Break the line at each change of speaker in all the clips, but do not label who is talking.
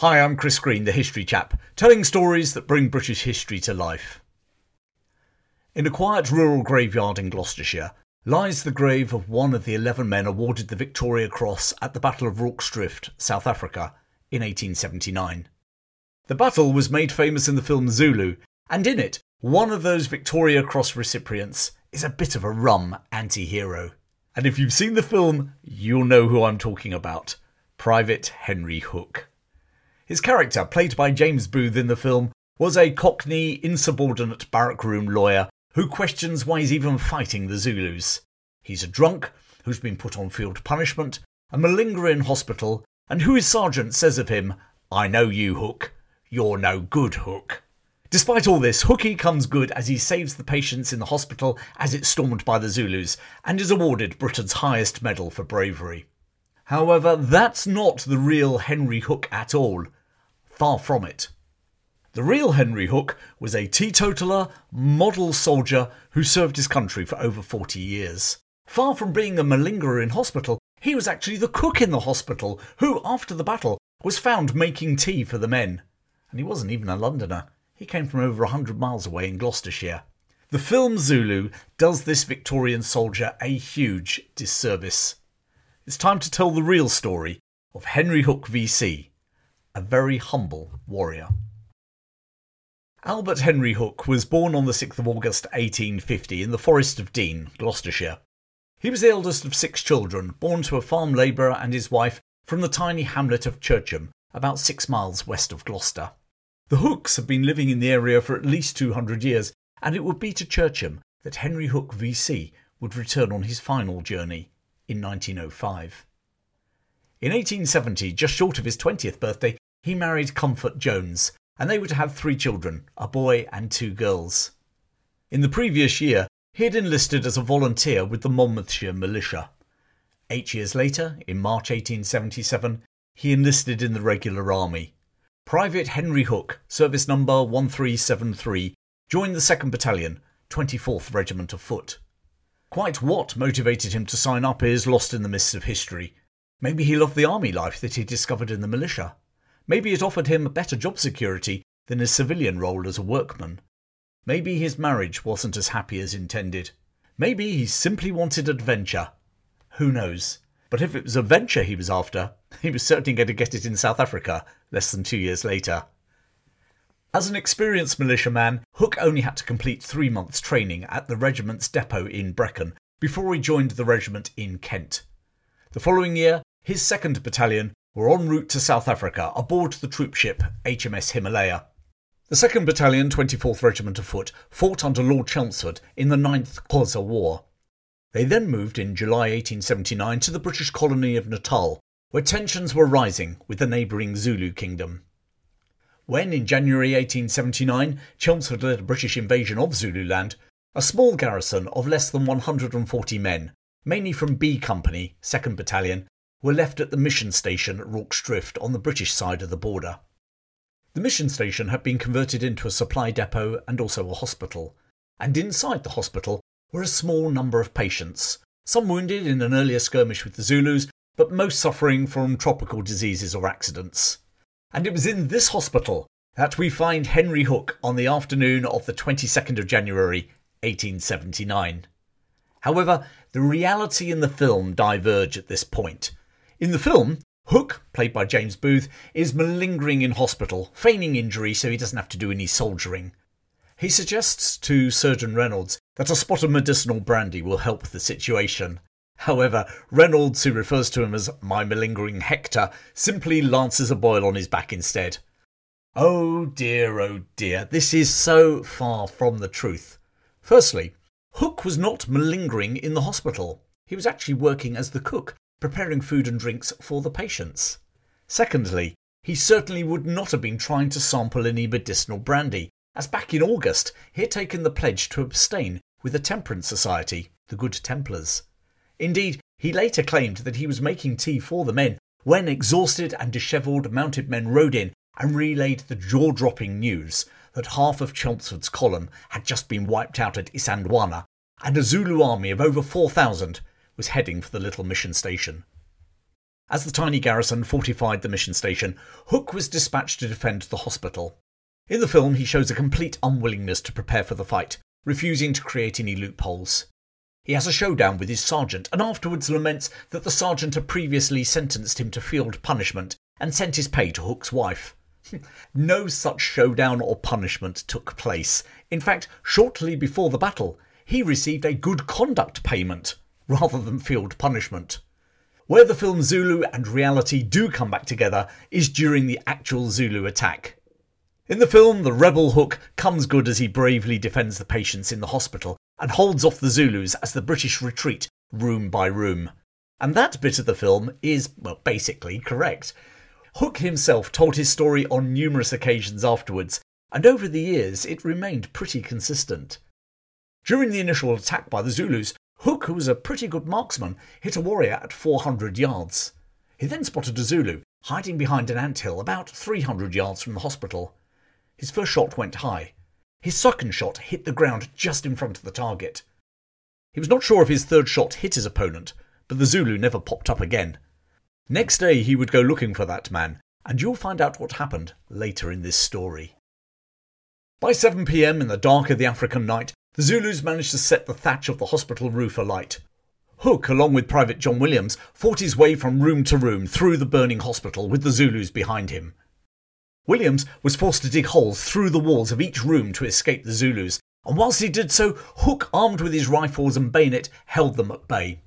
Hi, I'm Chris Green, the history chap, telling stories that bring British history to life. In a quiet rural graveyard in Gloucestershire lies the grave of one of the 11 men awarded the Victoria Cross at the Battle of Rorke's Drift, South Africa, in 1879. The battle was made famous in the film Zulu, and in it, one of those Victoria Cross recipients is a bit of a rum anti hero. And if you've seen the film, you'll know who I'm talking about Private Henry Hook. His character, played by James Booth in the film, was a cockney, insubordinate barrack room lawyer who questions why he's even fighting the Zulus. He's a drunk who's been put on field punishment, a malingerer in hospital, and who his sergeant says of him, I know you, Hook. You're no good, Hook. Despite all this, Hooky comes good as he saves the patients in the hospital as it's stormed by the Zulus and is awarded Britain's highest medal for bravery. However, that's not the real Henry Hook at all. Far from it. The real Henry Hook was a teetotaler, model soldier who served his country for over 40 years. Far from being a malingerer in hospital, he was actually the cook in the hospital who, after the battle, was found making tea for the men. And he wasn't even a Londoner. He came from over a hundred miles away in Gloucestershire. The film Zulu does this Victorian soldier a huge disservice. It's time to tell the real story of Henry Hook VC, a very humble warrior. Albert Henry Hook was born on the 6th of August 1850 in the Forest of Dean, Gloucestershire. He was the eldest of six children, born to a farm labourer and his wife from the tiny hamlet of Churcham, about six miles west of Gloucester. The Hooks have been living in the area for at least 200 years, and it would be to Churcham that Henry Hook VC would return on his final journey in 1905. In 1870, just short of his 20th birthday, he married Comfort Jones, and they were to have three children a boy and two girls. In the previous year, he had enlisted as a volunteer with the Monmouthshire Militia. Eight years later, in March 1877, he enlisted in the regular army. Private Henry Hook, service number 1373, joined the 2nd Battalion, 24th Regiment of Foot. Quite what motivated him to sign up is lost in the mists of history. Maybe he loved the army life that he discovered in the militia. Maybe it offered him better job security than his civilian role as a workman. Maybe his marriage wasn't as happy as intended. Maybe he simply wanted adventure. Who knows? But if it was adventure he was after, he was certainly going to get it in South Africa less than two years later. As an experienced militiaman, Hook only had to complete three months' training at the regiment's depot in Brecon before he joined the regiment in Kent. The following year, his 2nd Battalion were en route to South Africa aboard the troopship HMS Himalaya. The 2nd Battalion, 24th Regiment of Foot, fought under Lord Chelmsford in the Ninth Xhosa War. They then moved in July 1879 to the British colony of Natal, where tensions were rising with the neighbouring Zulu kingdom. When, in January 1879, Chelmsford led a British invasion of Zululand, a small garrison of less than 140 men, mainly from B Company, 2nd Battalion, were left at the mission station at Rorke's Drift on the British side of the border. The mission station had been converted into a supply depot and also a hospital, and inside the hospital were a small number of patients, some wounded in an earlier skirmish with the Zulus, but most suffering from tropical diseases or accidents. And it was in this hospital that we find Henry Hook on the afternoon of the 22nd of January 1879. However, the reality and the film diverge at this point, in the film, Hook, played by James Booth, is malingering in hospital, feigning injury so he doesn't have to do any soldiering. He suggests to Surgeon Reynolds that a spot of medicinal brandy will help the situation. However, Reynolds, who refers to him as my malingering Hector, simply lances a boil on his back instead. Oh dear, oh dear, this is so far from the truth. Firstly, Hook was not malingering in the hospital. He was actually working as the cook preparing food and drinks for the patients. Secondly, he certainly would not have been trying to sample any medicinal brandy, as back in August he had taken the pledge to abstain with the Temperance Society, the Good Templars. Indeed, he later claimed that he was making tea for the men when exhausted and dishevelled mounted men rode in and relayed the jaw dropping news that half of Chelmsford's column had just been wiped out at Isandlwana and a Zulu army of over 4,000 was heading for the little mission station. As the tiny garrison fortified the mission station, Hook was dispatched to defend the hospital. In the film, he shows a complete unwillingness to prepare for the fight, refusing to create any loopholes. He has a showdown with his sergeant and afterwards laments that the sergeant had previously sentenced him to field punishment and sent his pay to Hook's wife. no such showdown or punishment took place. In fact, shortly before the battle, he received a good conduct payment rather than field punishment. Where the film Zulu and reality do come back together is during the actual Zulu attack. In the film, the rebel Hook comes good as he bravely defends the patients in the hospital and holds off the Zulus as the British retreat room by room. And that bit of the film is, well, basically correct. Hook himself told his story on numerous occasions afterwards, and over the years it remained pretty consistent. During the initial attack by the Zulus, Hook, who was a pretty good marksman, hit a warrior at 400 yards. He then spotted a Zulu hiding behind an ant hill about 300 yards from the hospital. His first shot went high. His second shot hit the ground just in front of the target. He was not sure if his third shot hit his opponent, but the Zulu never popped up again. Next day he would go looking for that man, and you'll find out what happened later in this story. By 7 pm in the dark of the African night, the Zulus managed to set the thatch of the hospital roof alight. Hook, along with Private John Williams, fought his way from room to room through the burning hospital with the Zulus behind him. Williams was forced to dig holes through the walls of each room to escape the Zulus, and whilst he did so, Hook, armed with his rifles and bayonet, held them at bay.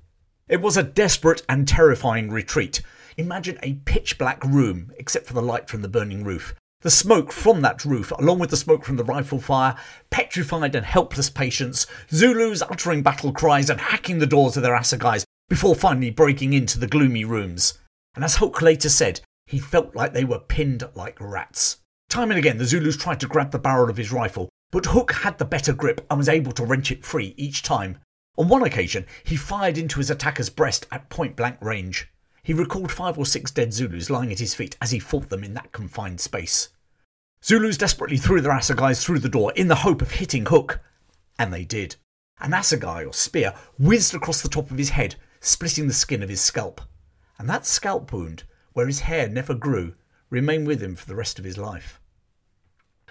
It was a desperate and terrifying retreat. Imagine a pitch black room, except for the light from the burning roof, the smoke from that roof, along with the smoke from the rifle fire, petrified and helpless patients, Zulus uttering battle cries and hacking the doors of their assegais before finally breaking into the gloomy rooms. And as Hook later said, he felt like they were pinned like rats. Time and again, the Zulus tried to grab the barrel of his rifle, but Hook had the better grip and was able to wrench it free each time. On one occasion, he fired into his attacker's breast at point blank range. He recalled five or six dead Zulus lying at his feet as he fought them in that confined space. Zulus desperately threw their assegais through the door in the hope of hitting Hook. And they did. An assegai or spear whizzed across the top of his head, splitting the skin of his scalp. And that scalp wound, where his hair never grew, remained with him for the rest of his life.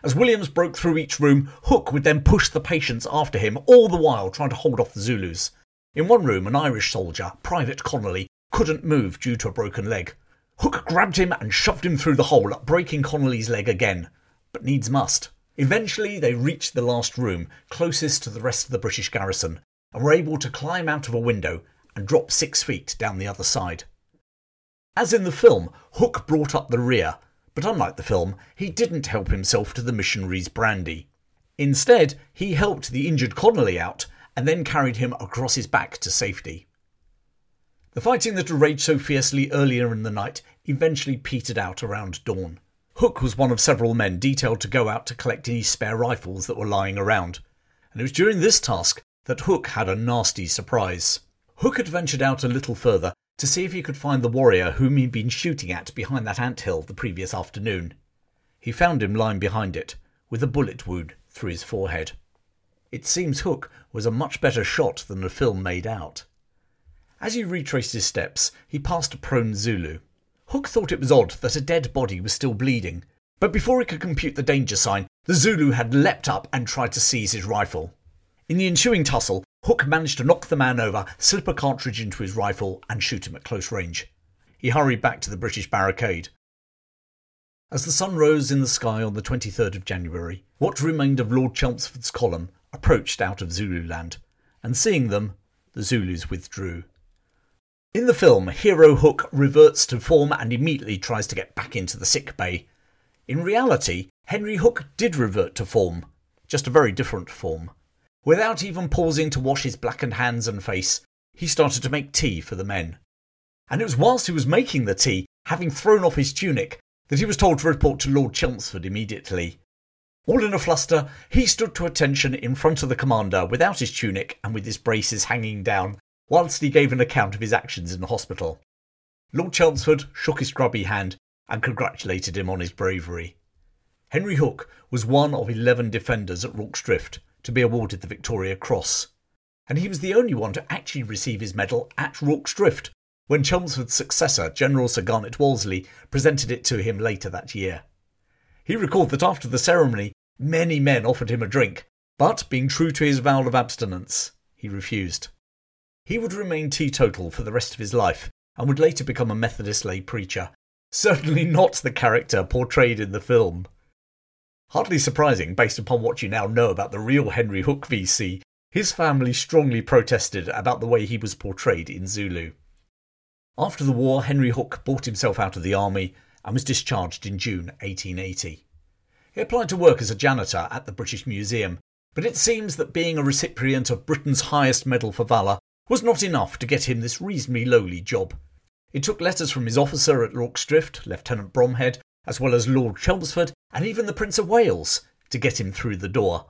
As Williams broke through each room, Hook would then push the patients after him, all the while trying to hold off the Zulus. In one room, an Irish soldier, Private Connolly, couldn't move due to a broken leg. Hook grabbed him and shoved him through the hole, breaking Connolly's leg again, but needs must. Eventually, they reached the last room, closest to the rest of the British garrison, and were able to climb out of a window and drop six feet down the other side. As in the film, Hook brought up the rear, but unlike the film, he didn't help himself to the missionary's brandy. Instead, he helped the injured Connolly out and then carried him across his back to safety. The fighting that had raged so fiercely earlier in the night eventually petered out around dawn. Hook was one of several men detailed to go out to collect any spare rifles that were lying around, and it was during this task that Hook had a nasty surprise. Hook had ventured out a little further to see if he could find the warrior whom he'd been shooting at behind that ant hill the previous afternoon. He found him lying behind it, with a bullet wound through his forehead. It seems Hook was a much better shot than the film made out. As he retraced his steps, he passed a prone Zulu. Hook thought it was odd that a dead body was still bleeding, but before he could compute the danger sign, the Zulu had leapt up and tried to seize his rifle. In the ensuing tussle, Hook managed to knock the man over, slip a cartridge into his rifle, and shoot him at close range. He hurried back to the British barricade. As the sun rose in the sky on the 23rd of January, what remained of Lord Chelmsford's column approached out of Zululand, and seeing them, the Zulus withdrew. In the film, Hero Hook reverts to form and immediately tries to get back into the sick bay. In reality, Henry Hook did revert to form, just a very different form. Without even pausing to wash his blackened hands and face, he started to make tea for the men. And it was whilst he was making the tea, having thrown off his tunic, that he was told to report to Lord Chelmsford immediately. All in a fluster, he stood to attention in front of the commander without his tunic and with his braces hanging down, whilst he gave an account of his actions in the hospital. Lord Chelmsford shook his grubby hand and congratulated him on his bravery. Henry Hook was one of eleven defenders at Rorke's Drift to be awarded the Victoria Cross, and he was the only one to actually receive his medal at Rorke's Drift, when Chelmsford's successor, General Sir Garnet Wolseley, presented it to him later that year. He recalled that after the ceremony, many men offered him a drink, but being true to his vow of abstinence, he refused. He would remain teetotal for the rest of his life and would later become a Methodist lay preacher, certainly not the character portrayed in the film. Hardly surprising, based upon what you now know about the real Henry Hook VC, his family strongly protested about the way he was portrayed in Zulu. After the war, Henry Hook bought himself out of the army and was discharged in June 1880. He applied to work as a janitor at the British Museum, but it seems that being a recipient of Britain's highest medal for valour was not enough to get him this reasonably lowly job. It took letters from his officer at Rorke's Drift, Lieutenant Bromhead, as well as Lord Chelmsford and even the Prince of Wales to get him through the door.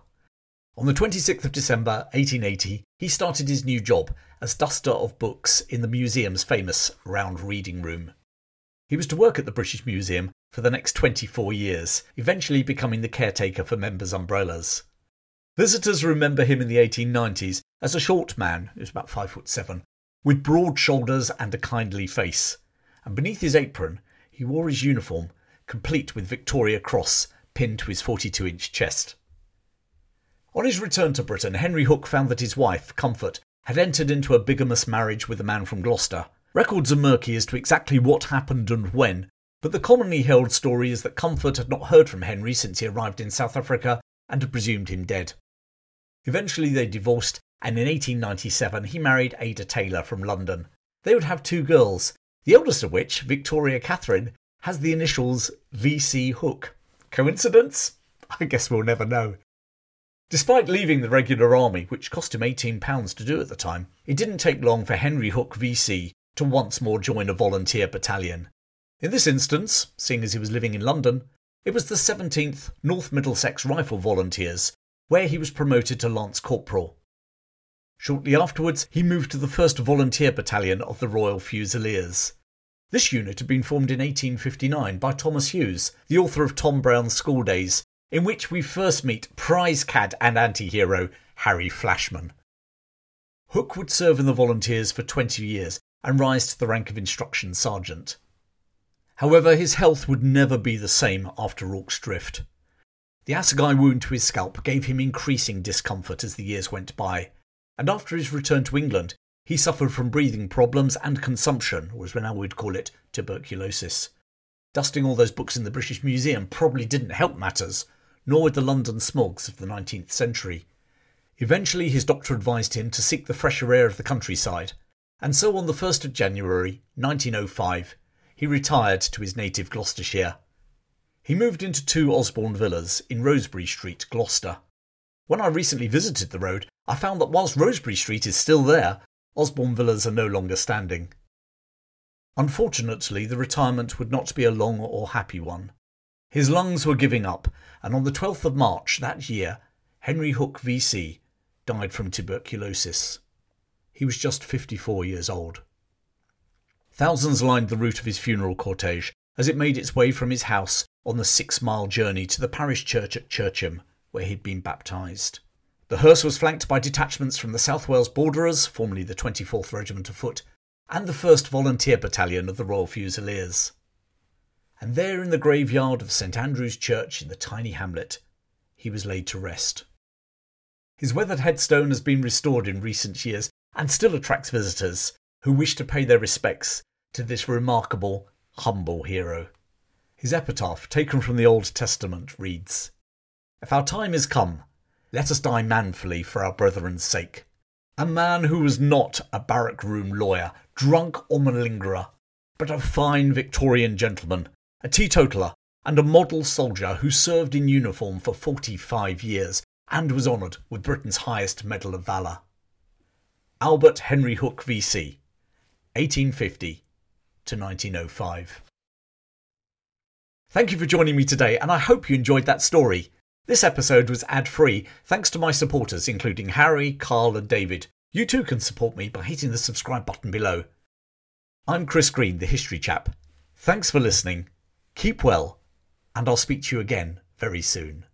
On the 26th of December 1880, he started his new job as duster of books in the museum's famous round reading room. He was to work at the British Museum for the next 24 years, eventually becoming the caretaker for members' umbrellas. Visitors remember him in the 1890s as a short man, he was about 5 foot 7, with broad shoulders and a kindly face, and beneath his apron he wore his uniform, complete with Victoria Cross pinned to his 42 inch chest. On his return to Britain, Henry Hook found that his wife, Comfort, had entered into a bigamous marriage with a man from Gloucester. Records are murky as to exactly what happened and when, but the commonly held story is that Comfort had not heard from Henry since he arrived in South Africa and had presumed him dead. Eventually they divorced, and in 1897 he married Ada Taylor from London. They would have two girls, the eldest of which, Victoria Catherine, has the initials VC Hook. Coincidence? I guess we'll never know. Despite leaving the regular army, which cost him £18 to do at the time, it didn't take long for Henry Hook VC to once more join a volunteer battalion. In this instance, seeing as he was living in London, it was the 17th North Middlesex Rifle Volunteers, where he was promoted to Lance Corporal. Shortly afterwards, he moved to the 1st Volunteer Battalion of the Royal Fusiliers. This unit had been formed in 1859 by Thomas Hughes, the author of Tom Brown's School Days in which we first meet prize cad and anti hero Harry Flashman. Hook would serve in the volunteers for 20 years and rise to the rank of instruction sergeant. However, his health would never be the same after Rorke's Drift. The assegai wound to his scalp gave him increasing discomfort as the years went by, and after his return to England, he suffered from breathing problems and consumption, or as we now would call it, tuberculosis. Dusting all those books in the British Museum probably didn't help matters, nor with the London smogs of the 19th century. Eventually, his doctor advised him to seek the fresher air of the countryside, and so on the 1st of January 1905, he retired to his native Gloucestershire. He moved into two Osborne villas in Rosebery Street, Gloucester. When I recently visited the road, I found that whilst Rosebery Street is still there, Osborne villas are no longer standing. Unfortunately, the retirement would not be a long or happy one. His lungs were giving up, and on the 12th of March that year, Henry Hook VC died from tuberculosis. He was just 54 years old. Thousands lined the route of his funeral cortege as it made its way from his house on the six mile journey to the parish church at Churcham, where he'd been baptised. The hearse was flanked by detachments from the South Wales Borderers, formerly the 24th Regiment of Foot, and the 1st Volunteer Battalion of the Royal Fusiliers and there in the graveyard of St Andrew's Church in the tiny hamlet, he was laid to rest. His weathered headstone has been restored in recent years and still attracts visitors who wish to pay their respects to this remarkable, humble hero. His epitaph, taken from the Old Testament, reads If our time is come, let us die manfully for our brethren's sake. A man who was not a barrack room lawyer, drunk or malingerer, but a fine Victorian gentleman a teetotaler, and a model soldier who served in uniform for 45 years and was honoured with Britain's highest Medal of Valour. Albert Henry Hook VC, 1850 to 1905. Thank you for joining me today, and I hope you enjoyed that story. This episode was ad free thanks to my supporters, including Harry, Carl, and David. You too can support me by hitting the subscribe button below. I'm Chris Green, the History Chap. Thanks for listening Keep well, and I'll speak to you again very soon.